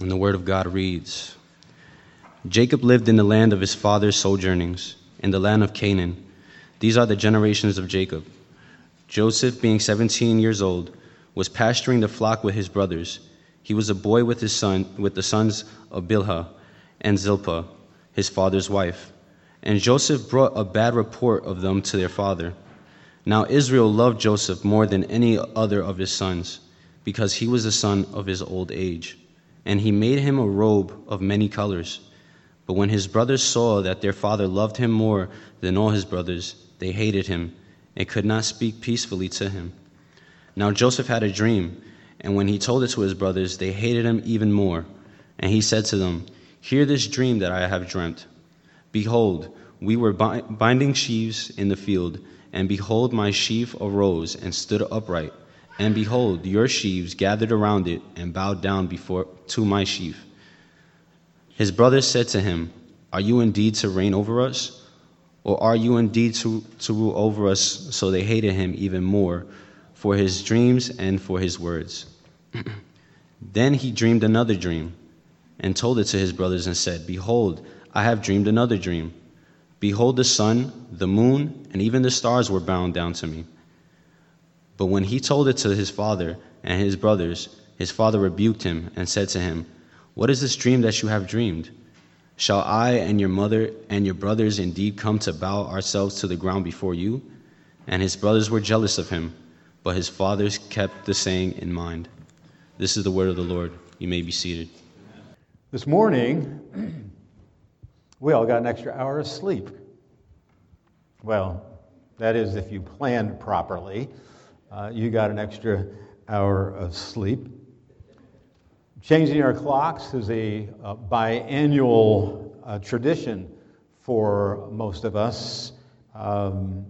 And the word of God reads Jacob lived in the land of his father's sojournings, in the land of Canaan. These are the generations of Jacob. Joseph, being 17 years old, was pasturing the flock with his brothers. He was a boy with his son, with the sons of Bilhah and Zilpah, his father's wife. And Joseph brought a bad report of them to their father. Now Israel loved Joseph more than any other of his sons, because he was the son of his old age and he made him a robe of many colors. But when his brothers saw that their father loved him more than all his brothers, they hated him and could not speak peacefully to him. Now Joseph had a dream, and when he told it to his brothers, they hated him even more. And he said to them, Hear this dream that I have dreamt. Behold, we were binding sheaves in the field, and behold, my sheaf arose and stood upright and behold, your sheaves gathered around it and bowed down before to my sheaf. His brothers said to him, Are you indeed to reign over us? Or are you indeed to, to rule over us? So they hated him even more for his dreams and for his words. then he dreamed another dream and told it to his brothers and said, Behold, I have dreamed another dream. Behold, the sun, the moon, and even the stars were bound down to me. But when he told it to his father and his brothers, his father rebuked him and said to him, What is this dream that you have dreamed? Shall I and your mother and your brothers indeed come to bow ourselves to the ground before you? And his brothers were jealous of him, but his fathers kept the saying in mind. This is the word of the Lord. You may be seated. This morning, we all got an extra hour of sleep. Well, that is if you planned properly uh, you got an extra hour of sleep. Changing our clocks is a uh, biannual uh, tradition for most of us. Um,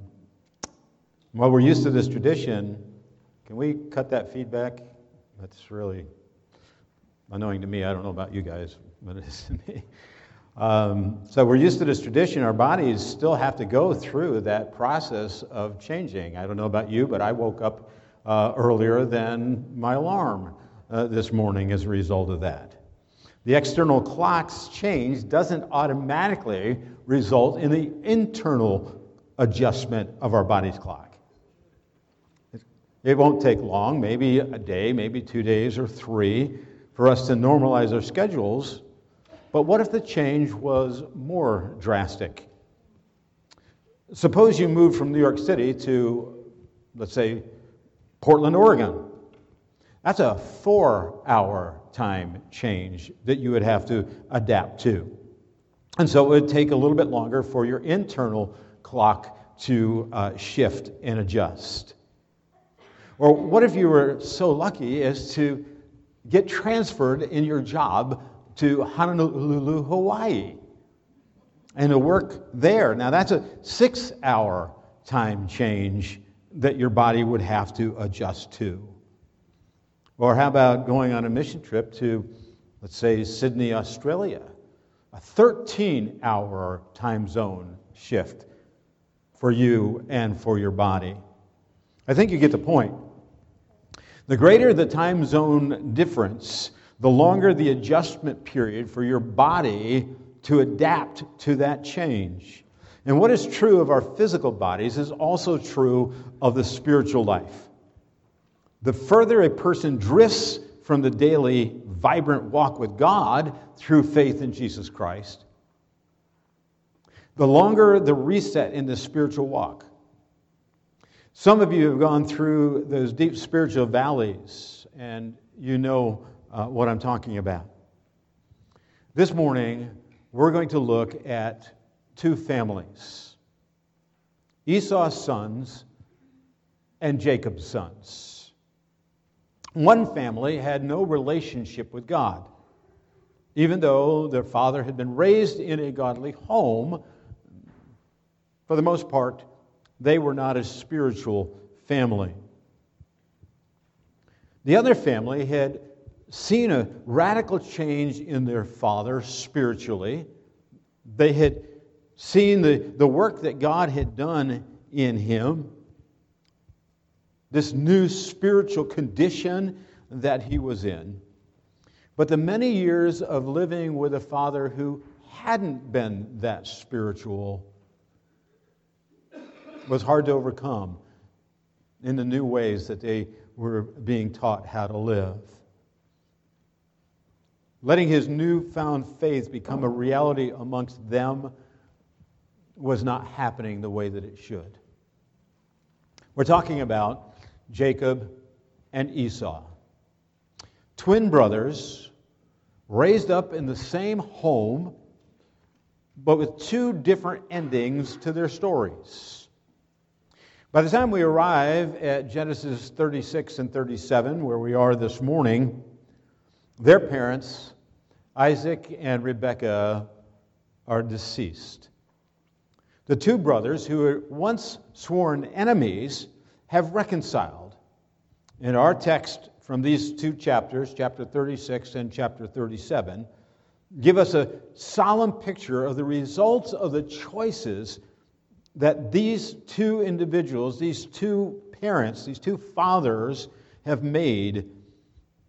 well, we're used to this tradition. Can we cut that feedback? That's really annoying to me. I don't know about you guys, but it is to me. Um, so we're used to this tradition. Our bodies still have to go through that process of changing. I don't know about you, but I woke up uh, earlier than my alarm uh, this morning as a result of that. The external clock's change doesn't automatically result in the internal adjustment of our body's clock. It won't take long, maybe a day, maybe two days or three, for us to normalize our schedules but what if the change was more drastic? Suppose you moved from New York City to, let's say, Portland, Oregon. That's a four hour time change that you would have to adapt to. And so it would take a little bit longer for your internal clock to uh, shift and adjust. Or what if you were so lucky as to get transferred in your job to Honolulu, Hawaii, and to work there. Now, that's a six hour time change that your body would have to adjust to. Or how about going on a mission trip to, let's say, Sydney, Australia? A 13 hour time zone shift for you and for your body. I think you get the point. The greater the time zone difference, the longer the adjustment period for your body to adapt to that change. And what is true of our physical bodies is also true of the spiritual life. The further a person drifts from the daily vibrant walk with God through faith in Jesus Christ, the longer the reset in the spiritual walk. Some of you have gone through those deep spiritual valleys, and you know uh, what I'm talking about. This morning, we're going to look at two families Esau's sons and Jacob's sons. One family had no relationship with God. Even though their father had been raised in a godly home, for the most part, they were not a spiritual family. The other family had seen a radical change in their father spiritually. They had seen the, the work that God had done in him, this new spiritual condition that he was in. but the many years of living with a father who hadn't been that spiritual was hard to overcome in the new ways that they were being taught how to live. Letting his newfound faith become a reality amongst them was not happening the way that it should. We're talking about Jacob and Esau, twin brothers raised up in the same home, but with two different endings to their stories. By the time we arrive at Genesis 36 and 37, where we are this morning, their parents, Isaac and Rebekah, are deceased. The two brothers, who were once sworn enemies, have reconciled. In our text from these two chapters, chapter 36 and chapter 37, give us a solemn picture of the results of the choices that these two individuals, these two parents, these two fathers have made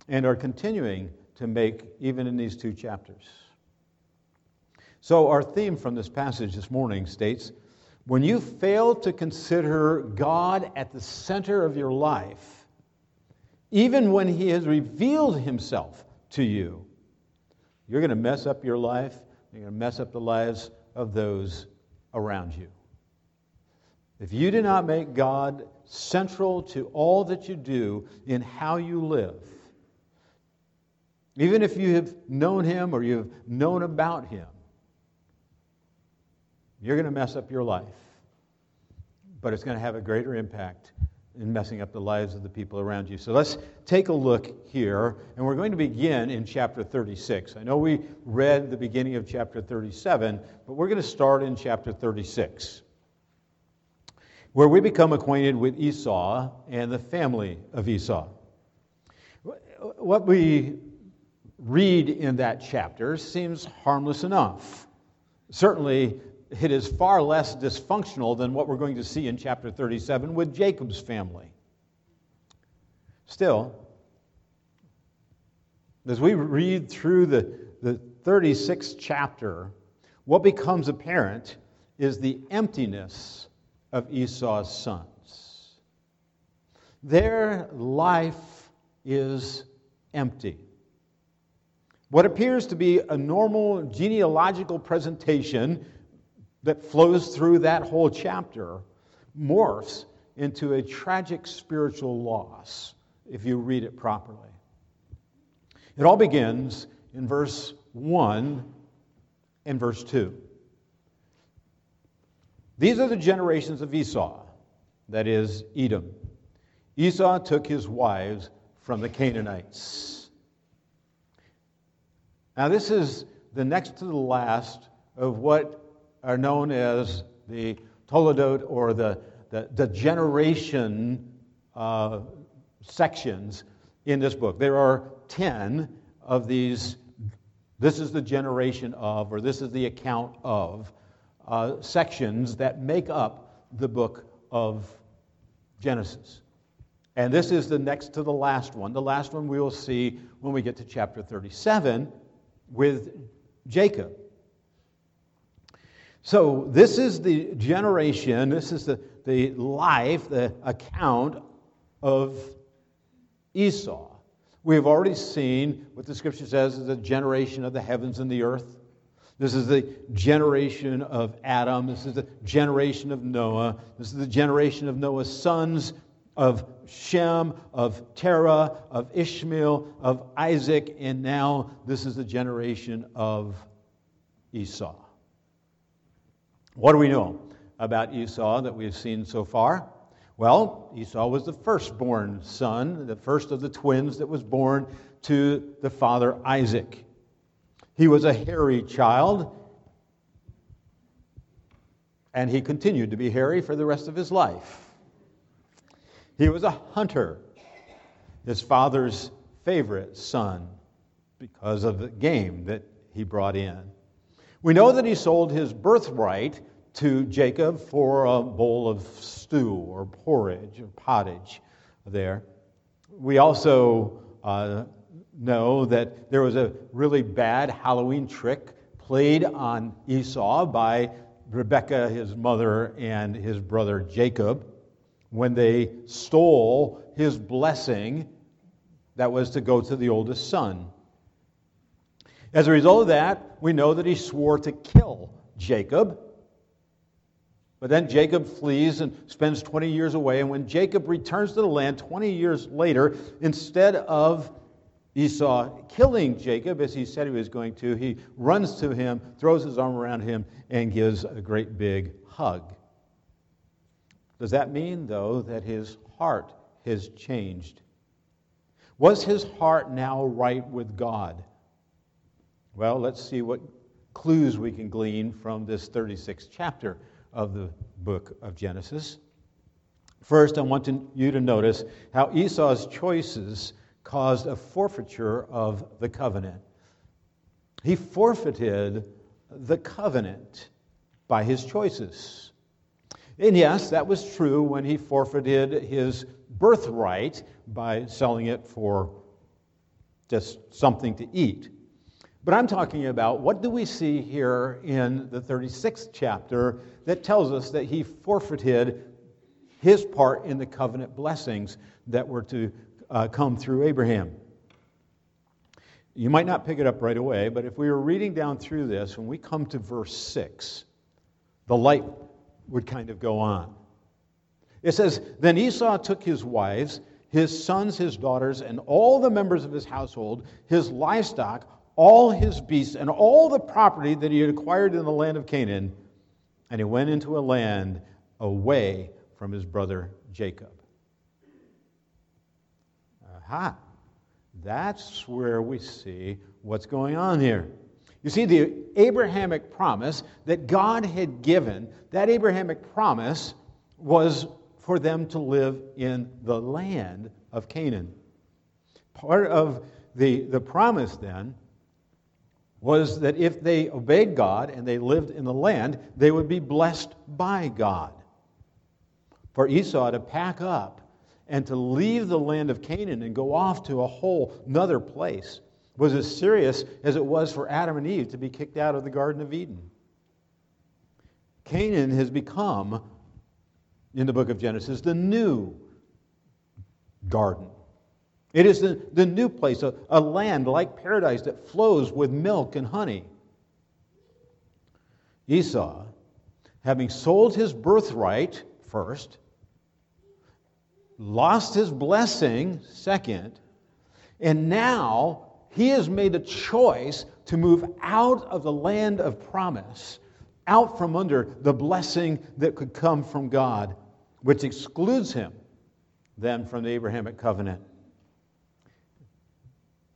and are continuing to make even in these two chapters. So, our theme from this passage this morning states when you fail to consider God at the center of your life, even when He has revealed Himself to you, you're going to mess up your life. You're going to mess up the lives of those around you. If you do not make God central to all that you do in how you live, even if you have known Him or you've known about Him, you're going to mess up your life. But it's going to have a greater impact in messing up the lives of the people around you. So let's take a look here, and we're going to begin in chapter 36. I know we read the beginning of chapter 37, but we're going to start in chapter 36 where we become acquainted with Esau and the family of Esau. What we read in that chapter seems harmless enough. Certainly, it is far less dysfunctional than what we're going to see in chapter 37 with Jacob's family. Still, as we read through the, the 36th chapter, what becomes apparent is the emptiness of Esau's sons. Their life is empty. What appears to be a normal genealogical presentation that flows through that whole chapter morphs into a tragic spiritual loss if you read it properly. It all begins in verse 1 and verse 2. These are the generations of Esau, that is, Edom. Esau took his wives from the Canaanites. Now, this is the next to the last of what are known as the Toledot or the, the, the generation uh, sections in this book. There are 10 of these, this is the generation of, or this is the account of uh, sections that make up the book of Genesis. And this is the next to the last one. The last one we will see when we get to chapter 37 with Jacob. So, this is the generation, this is the, the life, the account of Esau. We have already seen what the scripture says is the generation of the heavens and the earth. This is the generation of Adam. This is the generation of Noah. This is the generation of Noah's sons, of Shem, of Terah, of Ishmael, of Isaac, and now this is the generation of Esau. What do we know about Esau that we've seen so far? Well, Esau was the firstborn son, the first of the twins that was born to the father Isaac. He was a hairy child, and he continued to be hairy for the rest of his life. He was a hunter, his father's favorite son, because of the game that he brought in. We know that he sold his birthright to Jacob for a bowl of stew or porridge or pottage there. We also uh, know that there was a really bad Halloween trick played on Esau by Rebekah, his mother, and his brother Jacob when they stole his blessing that was to go to the oldest son. As a result of that, we know that he swore to kill Jacob. But then Jacob flees and spends 20 years away. And when Jacob returns to the land 20 years later, instead of Esau killing Jacob as he said he was going to, he runs to him, throws his arm around him, and gives a great big hug. Does that mean, though, that his heart has changed? Was his heart now right with God? Well, let's see what clues we can glean from this 36th chapter of the book of Genesis. First, I want to, you to notice how Esau's choices caused a forfeiture of the covenant. He forfeited the covenant by his choices. And yes, that was true when he forfeited his birthright by selling it for just something to eat. But I'm talking about what do we see here in the 36th chapter that tells us that he forfeited his part in the covenant blessings that were to uh, come through Abraham. You might not pick it up right away, but if we were reading down through this, when we come to verse 6, the light would kind of go on. It says, Then Esau took his wives, his sons, his daughters, and all the members of his household, his livestock, all his beasts, and all the property that he had acquired in the land of Canaan, and he went into a land away from his brother Jacob. Aha. That's where we see what's going on here. You see, the Abrahamic promise that God had given, that Abrahamic promise was for them to live in the land of Canaan. Part of the, the promise then was that if they obeyed God and they lived in the land, they would be blessed by God. For Esau to pack up and to leave the land of Canaan and go off to a whole another place was as serious as it was for Adam and Eve to be kicked out of the Garden of Eden. Canaan has become, in the book of Genesis, the new garden. It is the, the new place, a, a land like paradise that flows with milk and honey. Esau, having sold his birthright first, lost his blessing second, and now he has made a choice to move out of the land of promise, out from under the blessing that could come from God, which excludes him then from the Abrahamic covenant.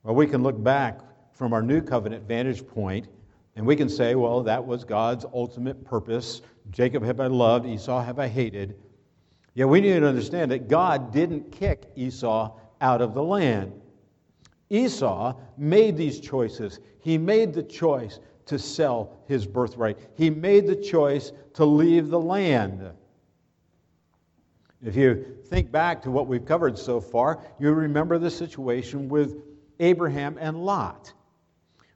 Well, we can look back from our new covenant vantage point and we can say, well, that was God's ultimate purpose. Jacob have I loved, Esau have I hated. Yet we need to understand that God didn't kick Esau out of the land. Esau made these choices. He made the choice to sell his birthright, he made the choice to leave the land. If you think back to what we've covered so far, you remember the situation with Abraham and Lot,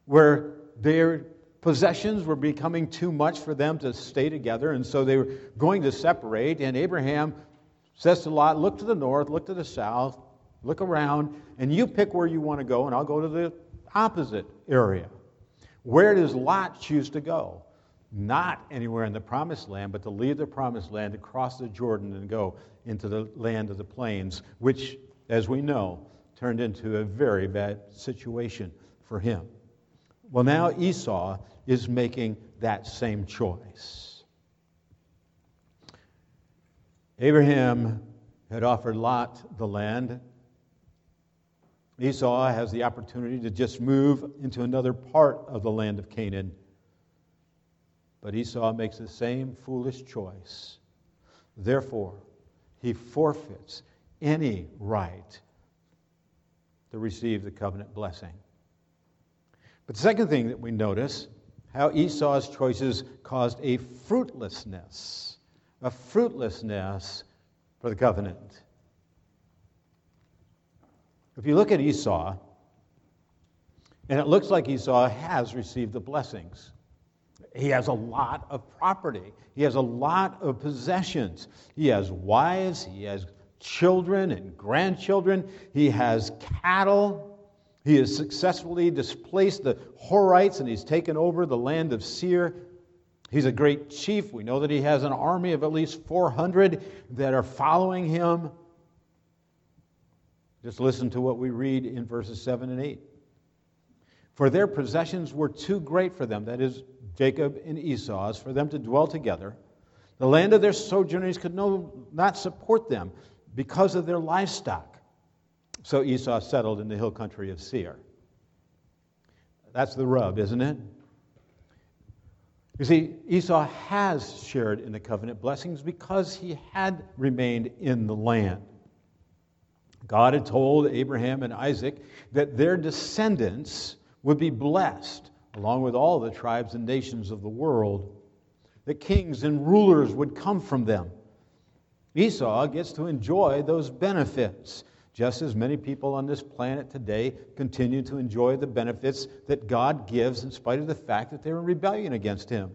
where their possessions were becoming too much for them to stay together, and so they were going to separate. And Abraham says to Lot, Look to the north, look to the south, Look around, and you pick where you want to go, and I'll go to the opposite area. Where does Lot choose to go? Not anywhere in the promised land, but to leave the promised land, to cross the Jordan and go into the land of the plains, which, as we know, turned into a very bad situation for him. Well, now Esau is making that same choice. Abraham had offered Lot the land Esau has the opportunity to just move into another part of the land of Canaan. But Esau makes the same foolish choice. Therefore, he forfeits any right to receive the covenant blessing. But the second thing that we notice how Esau's choices caused a fruitlessness, a fruitlessness for the covenant. If you look at Esau, And it looks like Esau has received the blessings. He has a lot of property, he has a lot of possessions. He has wives, he has children and grandchildren, he has cattle. He has successfully displaced the Horites and he's taken over the land of Seir. He's a great chief. We know that he has an army of at least 400 that are following him. Just listen to what we read in verses 7 and 8. For their possessions were too great for them, that is, Jacob and Esau's, for them to dwell together. The land of their sojourners could no, not support them because of their livestock. So Esau settled in the hill country of Seir. That's the rub, isn't it? You see, Esau has shared in the covenant blessings because he had remained in the land. God had told Abraham and Isaac that their descendants would be blessed, along with all the tribes and nations of the world, that kings and rulers would come from them. Esau gets to enjoy those benefits, just as many people on this planet today continue to enjoy the benefits that God gives in spite of the fact that they're in rebellion against Him.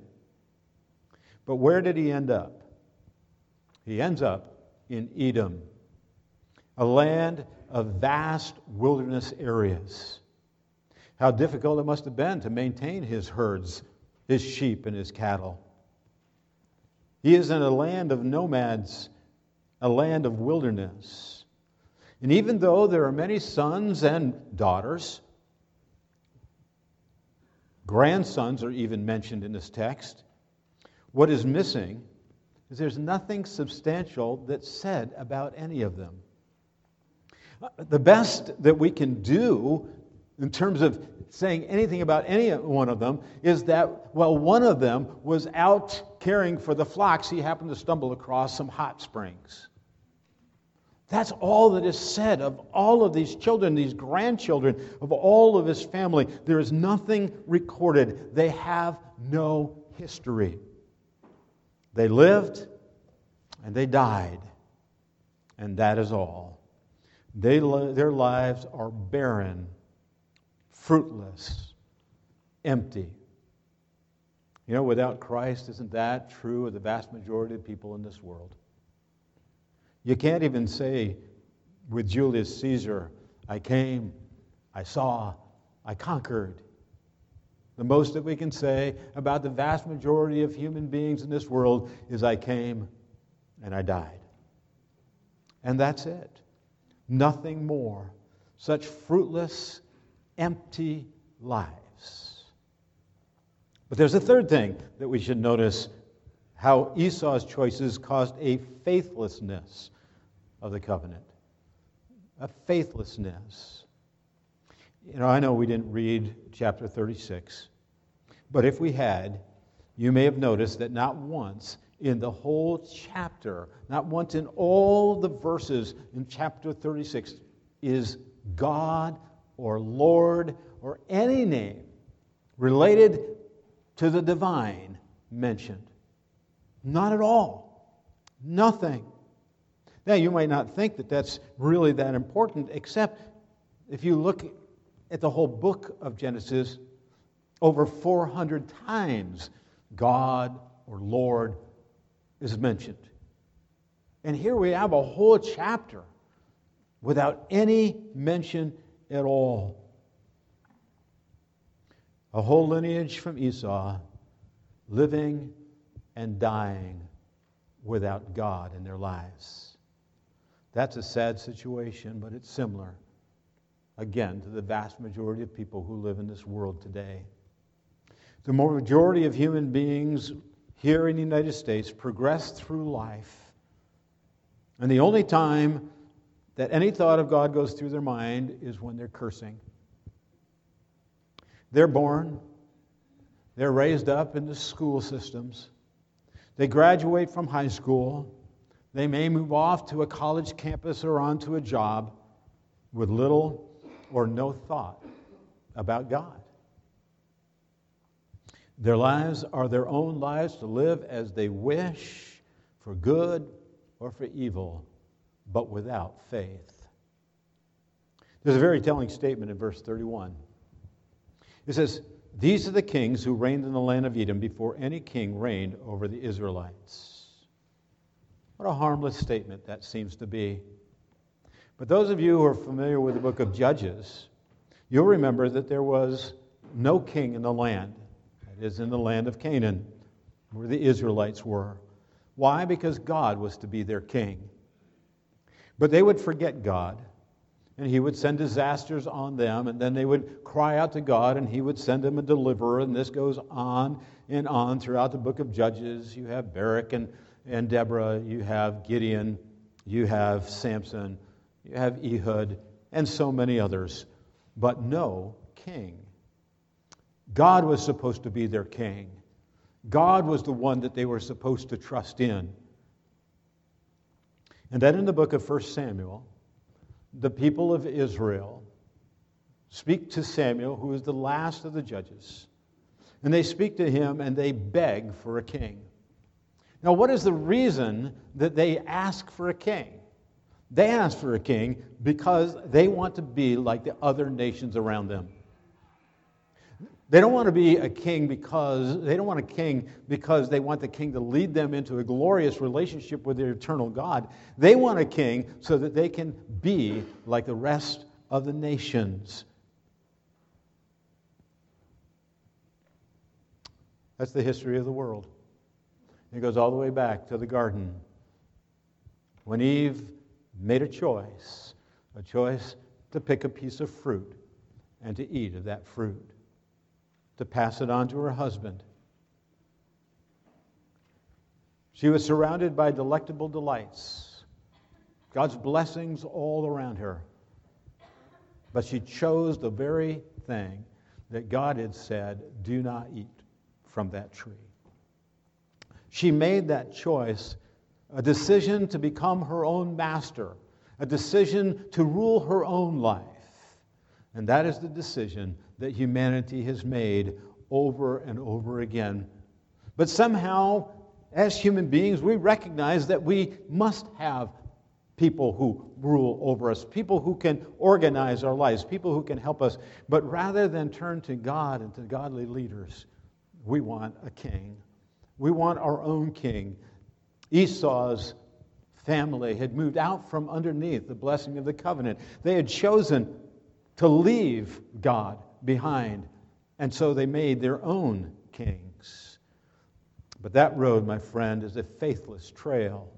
But where did he end up? He ends up in Edom, a land of vast wilderness areas. How difficult it must have been to maintain his herds, his sheep, and his cattle. He is in a land of nomads, a land of wilderness. And even though there are many sons and daughters, grandsons are even mentioned in this text, what is missing is there's nothing substantial that's said about any of them. The best that we can do in terms of saying anything about any one of them is that, well, one of them was out caring for the flocks. He happened to stumble across some hot springs. That's all that is said of all of these children, these grandchildren, of all of his family. There is nothing recorded. They have no history. They lived and they died, and that is all. They, their lives are barren fruitless, empty. You know, without Christ, isn't that true of the vast majority of people in this world? You can't even say with Julius Caesar, I came, I saw, I conquered. The most that we can say about the vast majority of human beings in this world is, I came and I died. And that's it. Nothing more. Such fruitless, empty lives. But there's a third thing that we should notice how Esau's choices caused a faithlessness of the covenant. A faithlessness. You know, I know we didn't read chapter 36, but if we had, you may have noticed that not once in the whole chapter, not once in all the verses in chapter 36, is God or Lord or any name related to the divine mentioned. Not at all. Nothing. Now, you might not think that that's really that important, except if you look at the whole book of Genesis, over 400 times God or Lord is mentioned. And here we have a whole chapter without any mention at all. A whole lineage from Esau living and dying without God in their lives. That's a sad situation, but it's similar, again, to the vast majority of people who live in this world today. The majority of human beings here in the United States progress through life, and the only time that any thought of God goes through their mind is when they're cursing. They're born, they're raised up in the school systems, they graduate from high school, they may move off to a college campus or onto a job with little or no thought about God. Their lives are their own lives to live as they wish, for good or for evil but without faith. There's a very telling statement in verse 31. It says, These are the kings who reigned in the land of Edom before any king reigned over the Israelites. What a harmless statement that seems to be. But those of you who are familiar with the book of Judges, you'll remember that there was no king in the land, that is, in the land of Canaan, where the Israelites were. Why? Because God was to be their king. But they would forget God, and He would send disasters on them, and then they would cry out to God, and He would send them a deliverer, and this goes on and on throughout the book of Judges. You have Barak and, and Deborah, you have Gideon, you have Samson, you have Ehud, and so many others, but no king. God was supposed to be their king. God was the one that they were supposed to trust in. And then in the book of 1 Samuel, the people of Israel speak to Samuel, who is the last of the judges. And they speak to him and they beg for a king. Now, what is the reason that they ask for a king? They ask for a king because they want to be like the other nations around them. They don't want to be a king because they don't want a king because they want the king to lead them into a glorious relationship with their eternal God. They want a king so that they can be like the rest of the nations. That's the history of the world. It goes all the way back to the garden. When Eve made a choice, a choice to pick a piece of fruit and to eat of that fruit to pass it on to her husband. She was surrounded by delectable delights, God's blessings all around her. But she chose the very thing that God had said, do not eat from that tree. She made that choice, a decision to become her own master, a decision to rule her own life. And that is the decision that humanity has made over and over again. But somehow, as human beings, we recognize that we must have people who rule over us, people who can organize our lives, people who can help us. But rather than turn to God and to godly leaders, we want a king. We want our own king. Esau's family had moved out from underneath the blessing of the covenant. They had chosen to leave God behind. And so they made their own kings. But that road, my friend, is a faithless trail.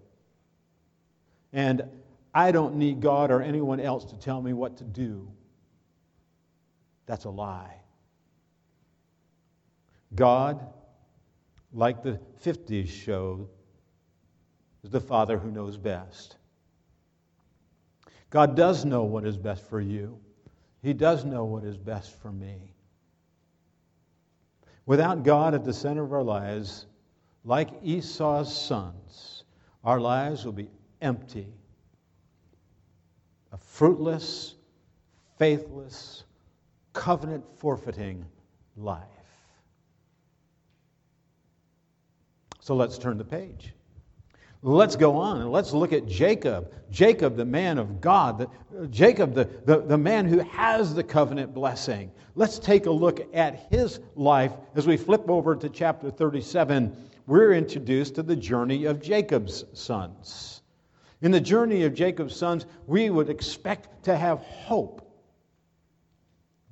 And I don't need God or anyone else to tell me what to do. That's a lie. God, like the 50s show, is the Father who knows best. God does know what is best for you. He does know what is best for me. Without God at the center of our lives, like Esau's sons, our lives will be empty, a fruitless, faithless, covenant forfeiting life. So let's turn the page. Let's go on and let's look at Jacob. Jacob, the man of God. The, Jacob, the, the, the man who has the covenant blessing. Let's take a look at his life as we flip over to chapter 37. We're introduced to the journey of Jacob's sons. In the journey of Jacob's sons, we would expect to have hope.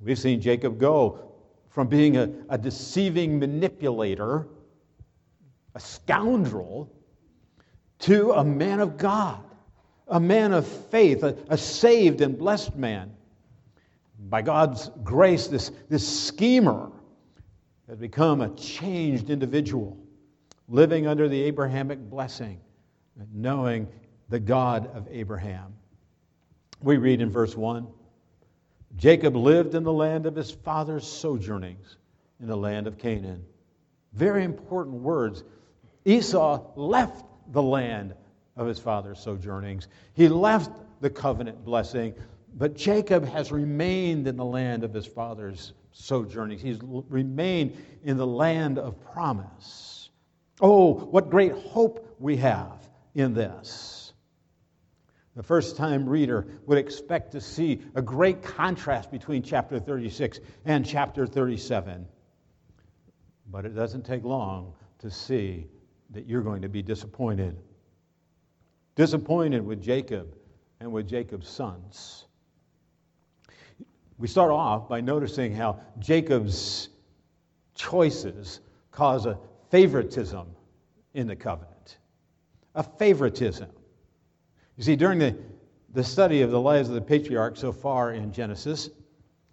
We've seen Jacob go from being a, a deceiving manipulator, a scoundrel, to a man of God, a man of faith, a, a saved and blessed man. By God's grace, this, this schemer has become a changed individual, living under the Abrahamic blessing, knowing the God of Abraham. We read in verse 1 Jacob lived in the land of his father's sojournings, in the land of Canaan. Very important words. Esau left the land of his father's sojournings. He left the covenant blessing, but Jacob has remained in the land of his father's sojournings. He's remained in the land of promise. Oh, what great hope we have in this. The first time reader would expect to see a great contrast between chapter 36 and chapter 37. But it doesn't take long to see that you're going to be disappointed. Disappointed with Jacob and with Jacob's sons. We start off by noticing how Jacob's choices cause a favoritism in the covenant. A favoritism. You see, during the, the study of the lives of the patriarchs so far in Genesis,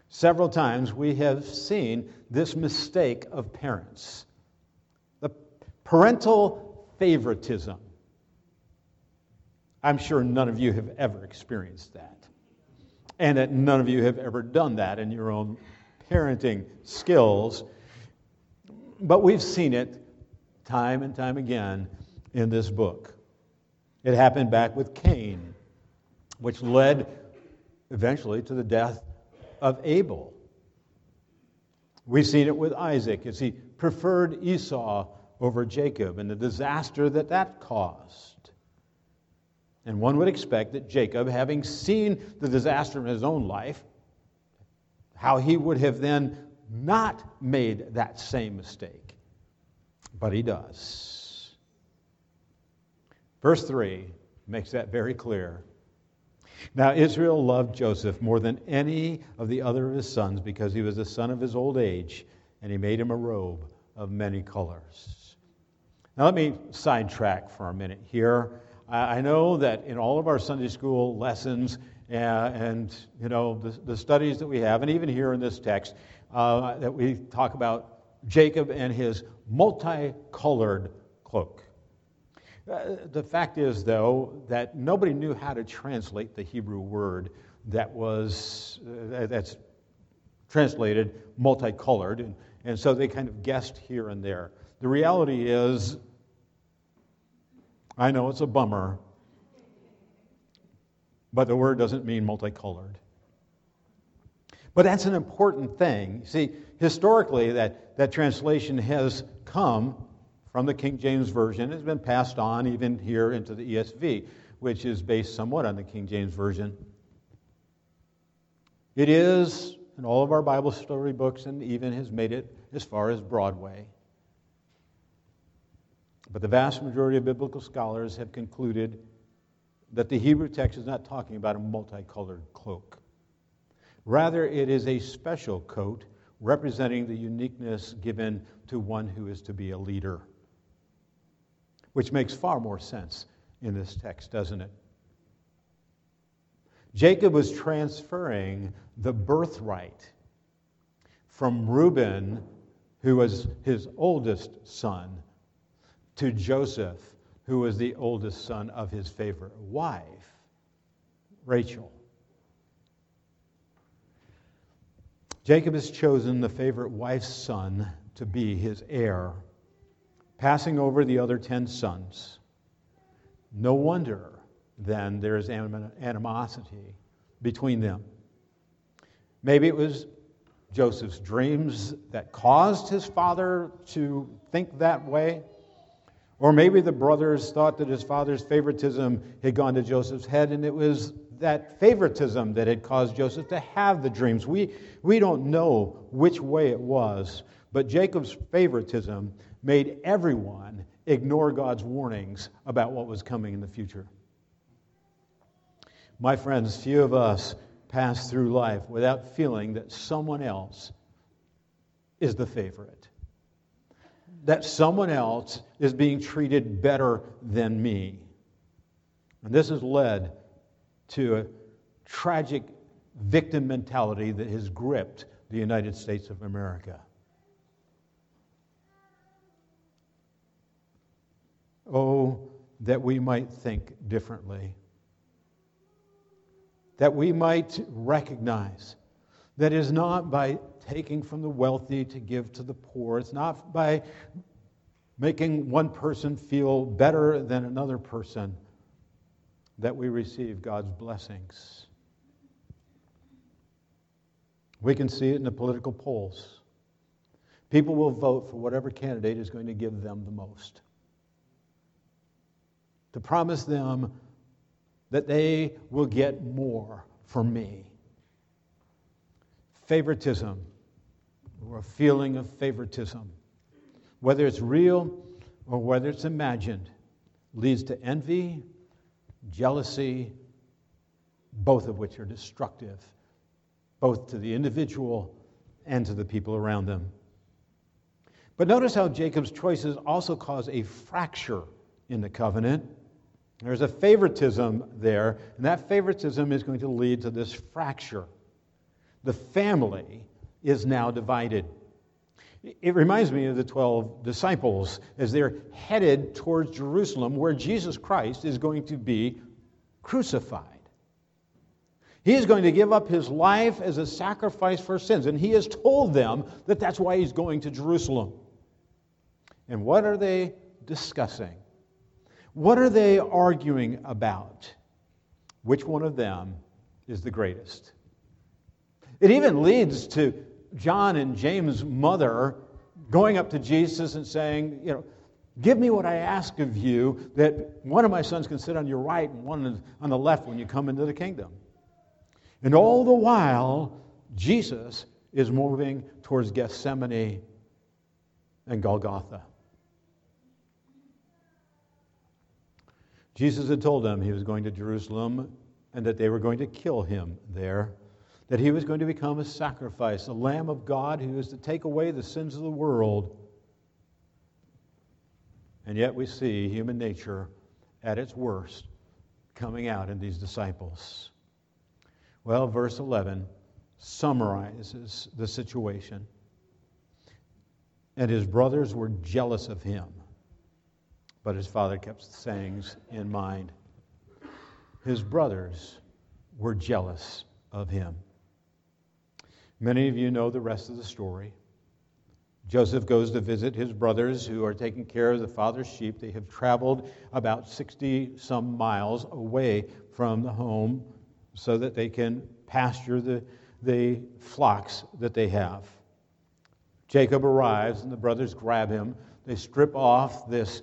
several times we have seen this mistake of parents parental favoritism. I'm sure none of you have ever experienced that, and that none of you have ever done that in your own parenting skills. But we've seen it time and time again in this book. It happened back with Cain, which led eventually to the death of Abel. We've seen it with Isaac as he preferred Esau over Jacob and the disaster that that caused. And one would expect that Jacob, having seen the disaster in his own life, how he would have then not made that same mistake. But he does. Verse 3 makes that very clear. Now, Israel loved Joseph more than any of the other of his sons because he was the son of his old age, and he made him a robe of many colors. Now, let me sidetrack for a minute here. I know that in all of our Sunday school lessons uh, and, you know, the, the, studies that we have, and even here in this text, uh, that we talk about Jacob and his multicolored cloak. Uh, the fact is, though, that nobody knew how to translate the Hebrew word that was uh, that's translated multicolored, and, and so they kind of guessed here and there. The reality is, I know it's a bummer, but the word doesn't mean multicolored. But that's an important thing. See, historically, that, that translation has come from the King James Version It's been passed on even here into the ESV, which is based somewhat on the King James Version. It is in all of our Bible story books and even has made it as far as Broadway. But the vast majority of biblical scholars have concluded that the Hebrew text is not talking about a multicolored cloak. Rather, it is a special coat representing the uniqueness given to one who is to be a leader which makes far more sense in this text, doesn't it? Jacob was transferring the birthright from Reuben, who was his oldest son, to Joseph, who was the oldest son of his favorite wife, Rachel. Jacob has chosen the favorite wife's son to be his heir passing over the other ten sons. No wonder then there is animosity between them. Maybe it was Joseph's dreams that caused his father to think that way. Or maybe the brothers thought that his father's favoritism had gone to Joseph's head, and it was that favoritism that had caused Joseph to have the dreams. We, we don't know which way it was, but Jacob's favoritism made everyone ignore God's warnings about what was coming in the future. My friends, few of us pass through life without feeling that someone else is the favorite, that someone else is being treated better than me. And this has led to a tragic victim mentality that has gripped the United States of America. Oh, that we might think differently. That we might recognize that it is not by taking from the wealthy to give to the poor, it's not by making one person feel better than another person that we receive God's blessings. We can see it in the political polls. People will vote for whatever candidate is going to give them the most to promise them that they will get more from me. Favoritism, or a feeling of favoritism, whether it's real or whether it's imagined, leads to envy, jealousy, both of which are destructive, both to the individual and to the people around them. But notice how Jacob's choices also cause a fracture in the covenant. There's a favoritism there, and that favoritism is going to lead to this fracture. The family is now divided. It reminds me of the 12 disciples as they're headed towards Jerusalem, where Jesus Christ is going to be crucified. He is going to give up his life as a sacrifice for sins, and he has told them that that's why he's going to Jerusalem. And what are they discussing? What are they arguing about? Which one of them is the greatest? It even leads to John and James' mother going up to Jesus and saying, You know, give me what I ask of you, that one of my sons can sit on your right and one on the left when you come into the kingdom. And all the while, Jesus is moving towards Gethsemane and Golgotha. Jesus had told them he was going to Jerusalem and that they were going to kill him there, that he was going to become a sacrifice, a Lamb of God who was to take away the sins of the world. And yet we see human nature at its worst coming out in these disciples. Well, verse 11 summarizes the situation. And his brothers were jealous of him, but his father kept sayings in mind. His brothers were jealous of him. Many of you know the rest of the story. Joseph goes to visit his brothers who are taking care of the father's sheep. They have traveled about 60 some miles away from the home so that they can pasture the, the flocks that they have. Jacob arrives, and the brothers grab him. They strip off this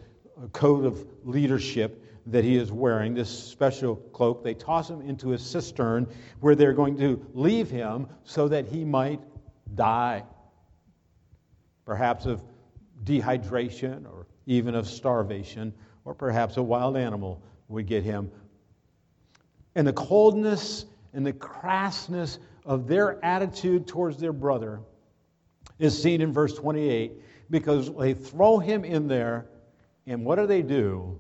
coat of leadership that he is wearing, this special cloak. They toss him into a cistern where they're going to leave him so that he might die, perhaps of dehydration or even of starvation, or perhaps a wild animal would get him and the coldness and the crassness of their attitude towards their brother is seen in verse 28 because they throw him in there, and what do they do?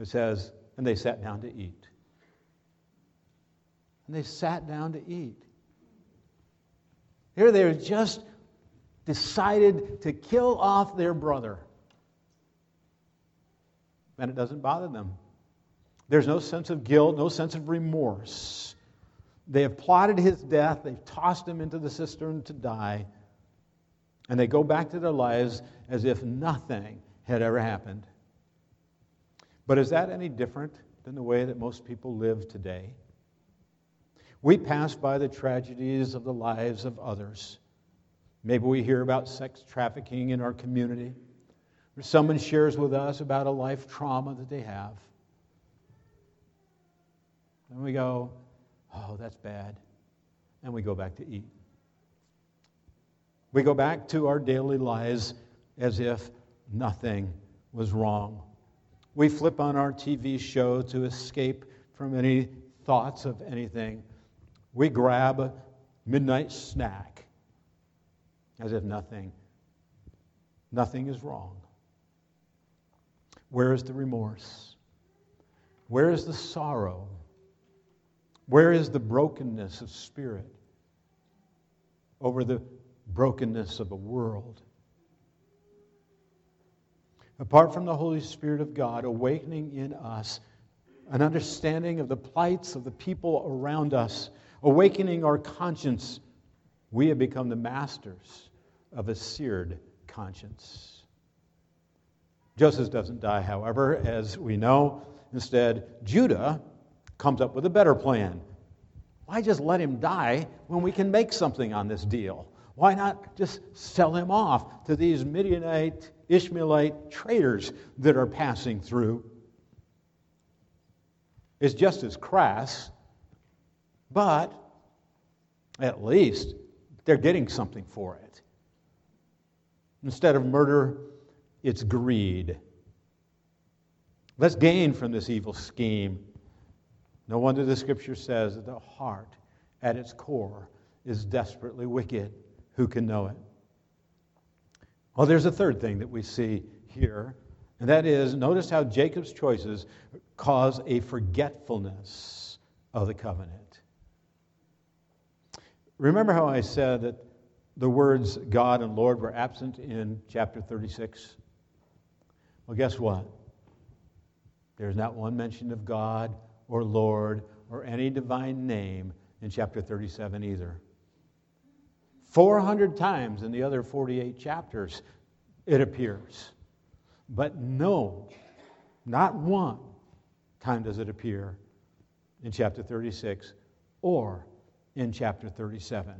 It says, and they sat down to eat. And they sat down to eat. Here they just decided to kill off their brother. And it doesn't bother them. There's no sense of guilt, no sense of remorse. They have plotted his death, they've tossed him into the cistern to die, and they go back to their lives as if nothing had ever happened. But is that any different than the way that most people live today? We pass by the tragedies of the lives of others. Maybe we hear about sex trafficking in our community, or someone shares with us about a life trauma that they have. And we go, oh, that's bad. And we go back to eat. We go back to our daily lives as if nothing was wrong. We flip on our TV show to escape from any thoughts of anything. We grab a midnight snack as if nothing nothing is wrong. Where is the remorse? Where is the sorrow? Where is the brokenness of spirit over the brokenness of a world? Apart from the Holy Spirit of God awakening in us an understanding of the plights of the people around us, awakening our conscience, we have become the masters of a seared conscience. Joseph doesn't die, however, as we know. Instead, Judah comes up with a better plan. Why just let him die when we can make something on this deal? Why not just sell him off to these Midianite, Ishmaelite traders that are passing through? It's just as crass, but at least they're getting something for it. Instead of murder, it's greed. Let's gain from this evil scheme. No wonder the scripture says that the heart, at its core, is desperately wicked. Who can know it? Well, there's a third thing that we see here, and that is notice how Jacob's choices cause a forgetfulness of the covenant. Remember how I said that the words God and Lord were absent in chapter 36? Well, guess what? There's not one mention of God or Lord or any divine name in chapter 37 either. 400 times in the other 48 chapters it appears. But no, not one time does it appear in chapter 36 or in chapter 37.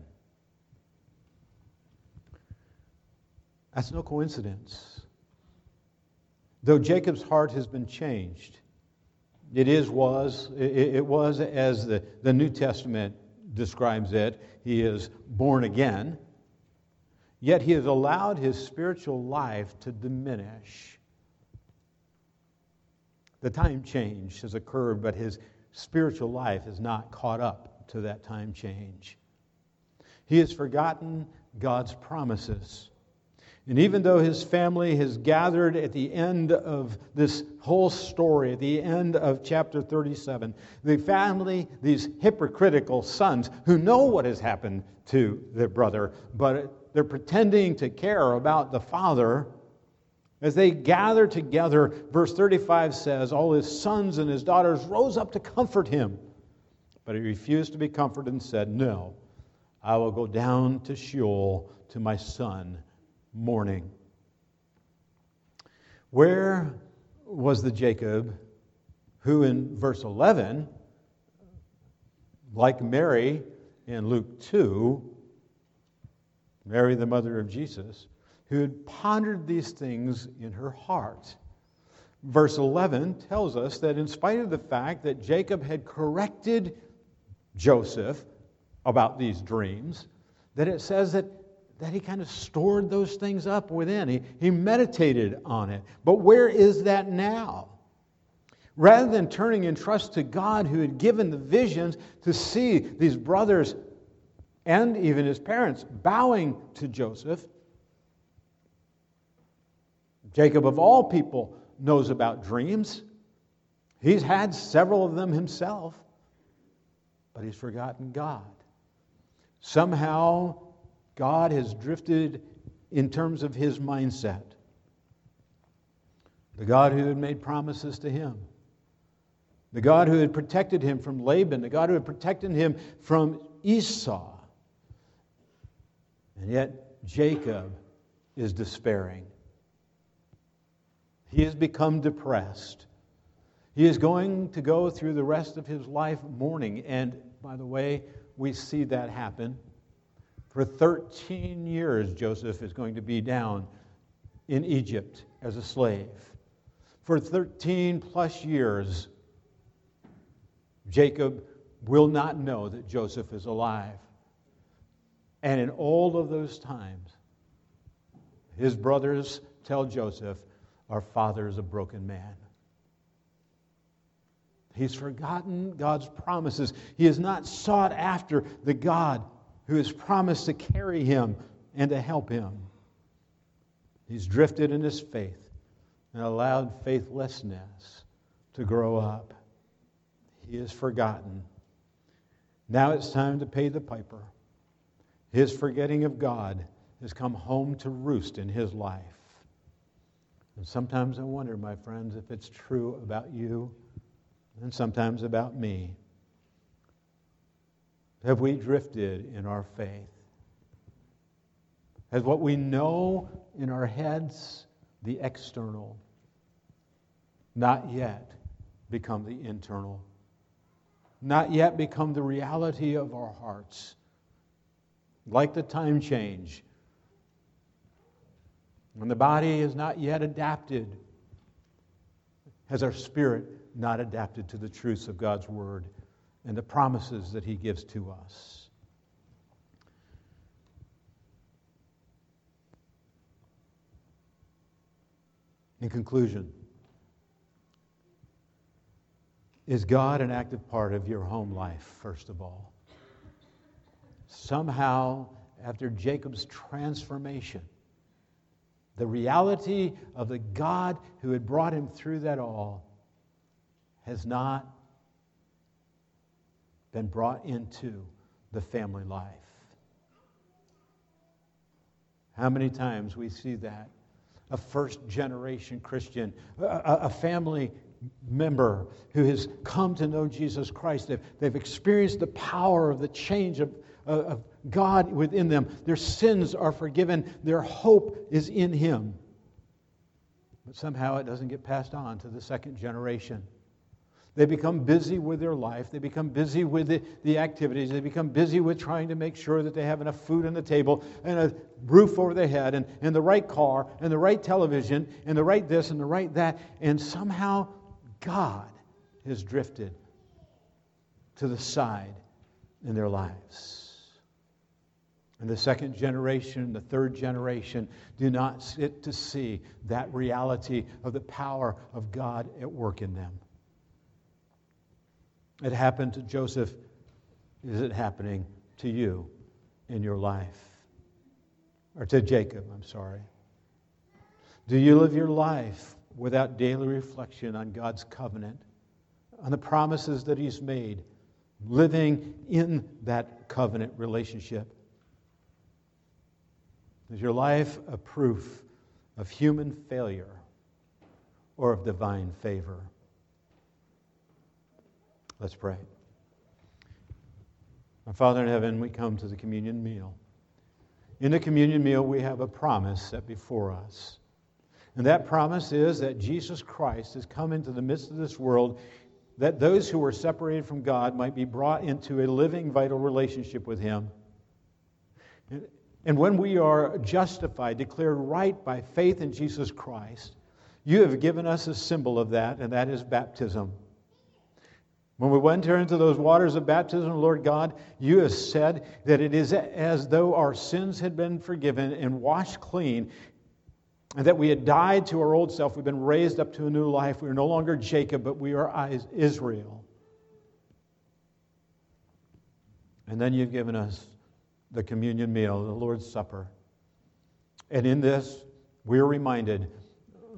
That's no coincidence. Though Jacob's heart has been changed, it is was it, it was as the, the New Testament describes it, he is born again. Yet he has allowed his spiritual life to diminish. The time change has occurred, but his spiritual life has not caught up to that time change. He has forgotten God's promises. And even though his family has gathered at the end of this whole story, at the end of chapter 37, the family, these hypocritical sons who know what has happened to their brother, but they're pretending to care about the father, as they gather together, verse 35 says, All his sons and his daughters rose up to comfort him. But he refused to be comforted and said, No, I will go down to Sheol to my son mourning. Where was the Jacob who, in verse 11, like Mary in Luke 2, Mary, the mother of Jesus, who had pondered these things in her heart? Verse 11 tells us that in spite of the fact that Jacob had corrected Joseph about these dreams, that it says that that he kind of stored those things up within. He, he meditated on it. But where is that now? Rather than turning in trust to God who had given the visions to see these brothers and even his parents bowing to Joseph, Jacob, of all people, knows about dreams. He's had several of them himself, but he's forgotten God. Somehow, God has drifted in terms of his mindset. The God who had made promises to him, the God who had protected him from Laban, the God who had protected him from Esau. And yet, Jacob is despairing. He has become depressed. He is going to go through the rest of his life mourning. And by the way, we see that happen for 13 years, Joseph is going to be down in Egypt as a slave. For 13 plus years, Jacob will not know that Joseph is alive. And in all of those times, his brothers tell Joseph, Our father is a broken man. He's forgotten God's promises. He has not sought after the God who has promised to carry him and to help him. He's drifted in his faith and allowed faithlessness to grow up. He is forgotten. Now it's time to pay the piper. His forgetting of God has come home to roost in his life. And sometimes I wonder, my friends, if it's true about you and sometimes about me. Have we drifted in our faith? Has what we know in our heads, the external, not yet become the internal? Not yet become the reality of our hearts? Like the time change, when the body is not yet adapted, has our spirit not adapted to the truths of God's Word and the promises that He gives to us. In conclusion, is God an active part of your home life, first of all? Somehow, after Jacob's transformation, the reality of the God who had brought him through that all has not been brought into the family life. How many times we see that? A first generation Christian, a, a family member who has come to know Jesus Christ. They've, they've experienced the power of the change of, of God within them. Their sins are forgiven, their hope is in Him. But somehow it doesn't get passed on to the second generation. They become busy with their life. They become busy with the, the, activities. They become busy with trying to make sure that they have enough food on the table and a roof over their head and, and the right car and the right television and the right this and the right that. And somehow God has drifted to the side in their lives. And the second generation, the third generation do not sit to see that reality of the power of God at work in them. It happened to Joseph. Is it happening to you in your life? Or to Jacob, I'm sorry. Do you live your life without daily reflection on God's covenant, on the promises that He's made, living in that covenant relationship? Is your life a proof of human failure or of divine favor? Let's pray. Our Father in heaven, we come to the communion meal. In the communion meal, we have a promise set before us. And that promise is that Jesus Christ has come into the midst of this world that those who were separated from God might be brought into a living, vital relationship with Him. And when we are justified, declared right by faith in Jesus Christ, you have given us a symbol of that, and that is baptism. When we enter into those waters of baptism, Lord God, you have said that it is as though our sins had been forgiven and washed clean, and that we had died to our old self. We've been raised up to a new life. We are no longer Jacob, but we are Israel. And then you've given us the communion meal, the Lord's Supper. And in this, we're reminded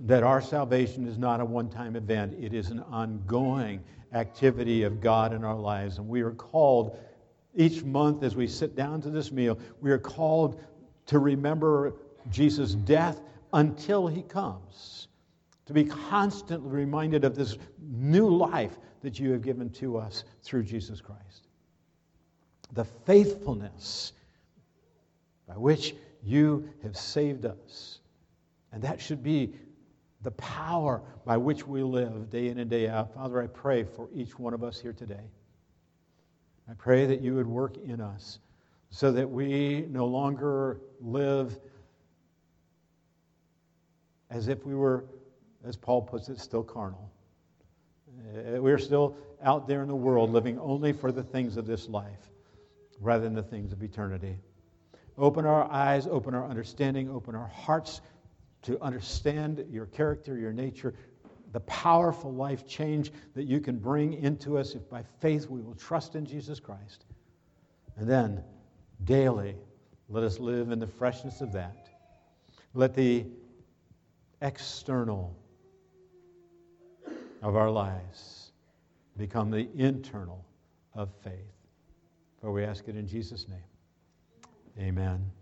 that our salvation is not a one time event, it is an ongoing activity of God in our lives. And we are called each month as we sit down to this meal, we are called to remember Jesus' death until he comes. To be constantly reminded of this new life that you have given to us through Jesus Christ. The faithfulness by which you have saved us. And that should be the power by which we live day in and day out. Father, I pray for each one of us here today. I pray that you would work in us so that we no longer live as if we were, as Paul puts it, still carnal. Uh, we're still out there in the world living only for the things of this life rather than the things of eternity. Open our eyes, open our understanding, open our hearts to understand your character, your nature, the powerful life change that you can bring into us if by faith we will trust in Jesus Christ. And then, daily, let us live in the freshness of that. Let the external of our lives become the internal of faith. For we ask it in Jesus' name. Amen.